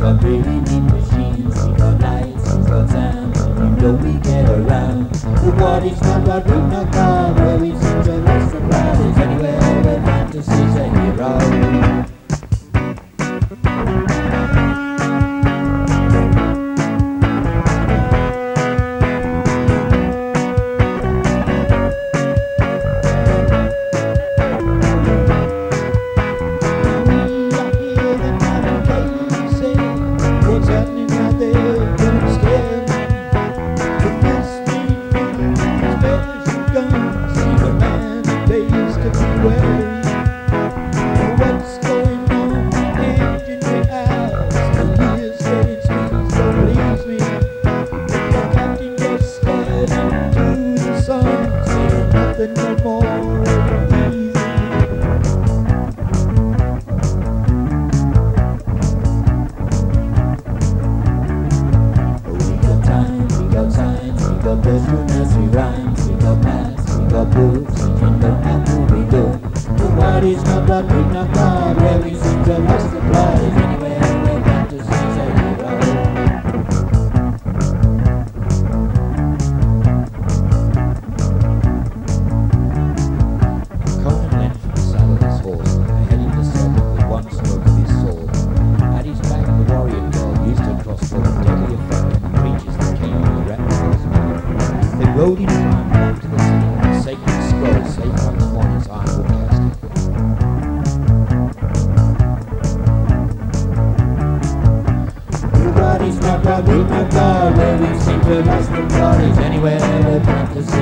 got really neat machines, we got lights, we got sound, you know we get around. But what is not what we rhymes, we got maths, we got books, we can how to we do. What is not got, where we In triumph back to the the sacred safe. Everybody's not where we seem to lost the bodies anywhere where fantasy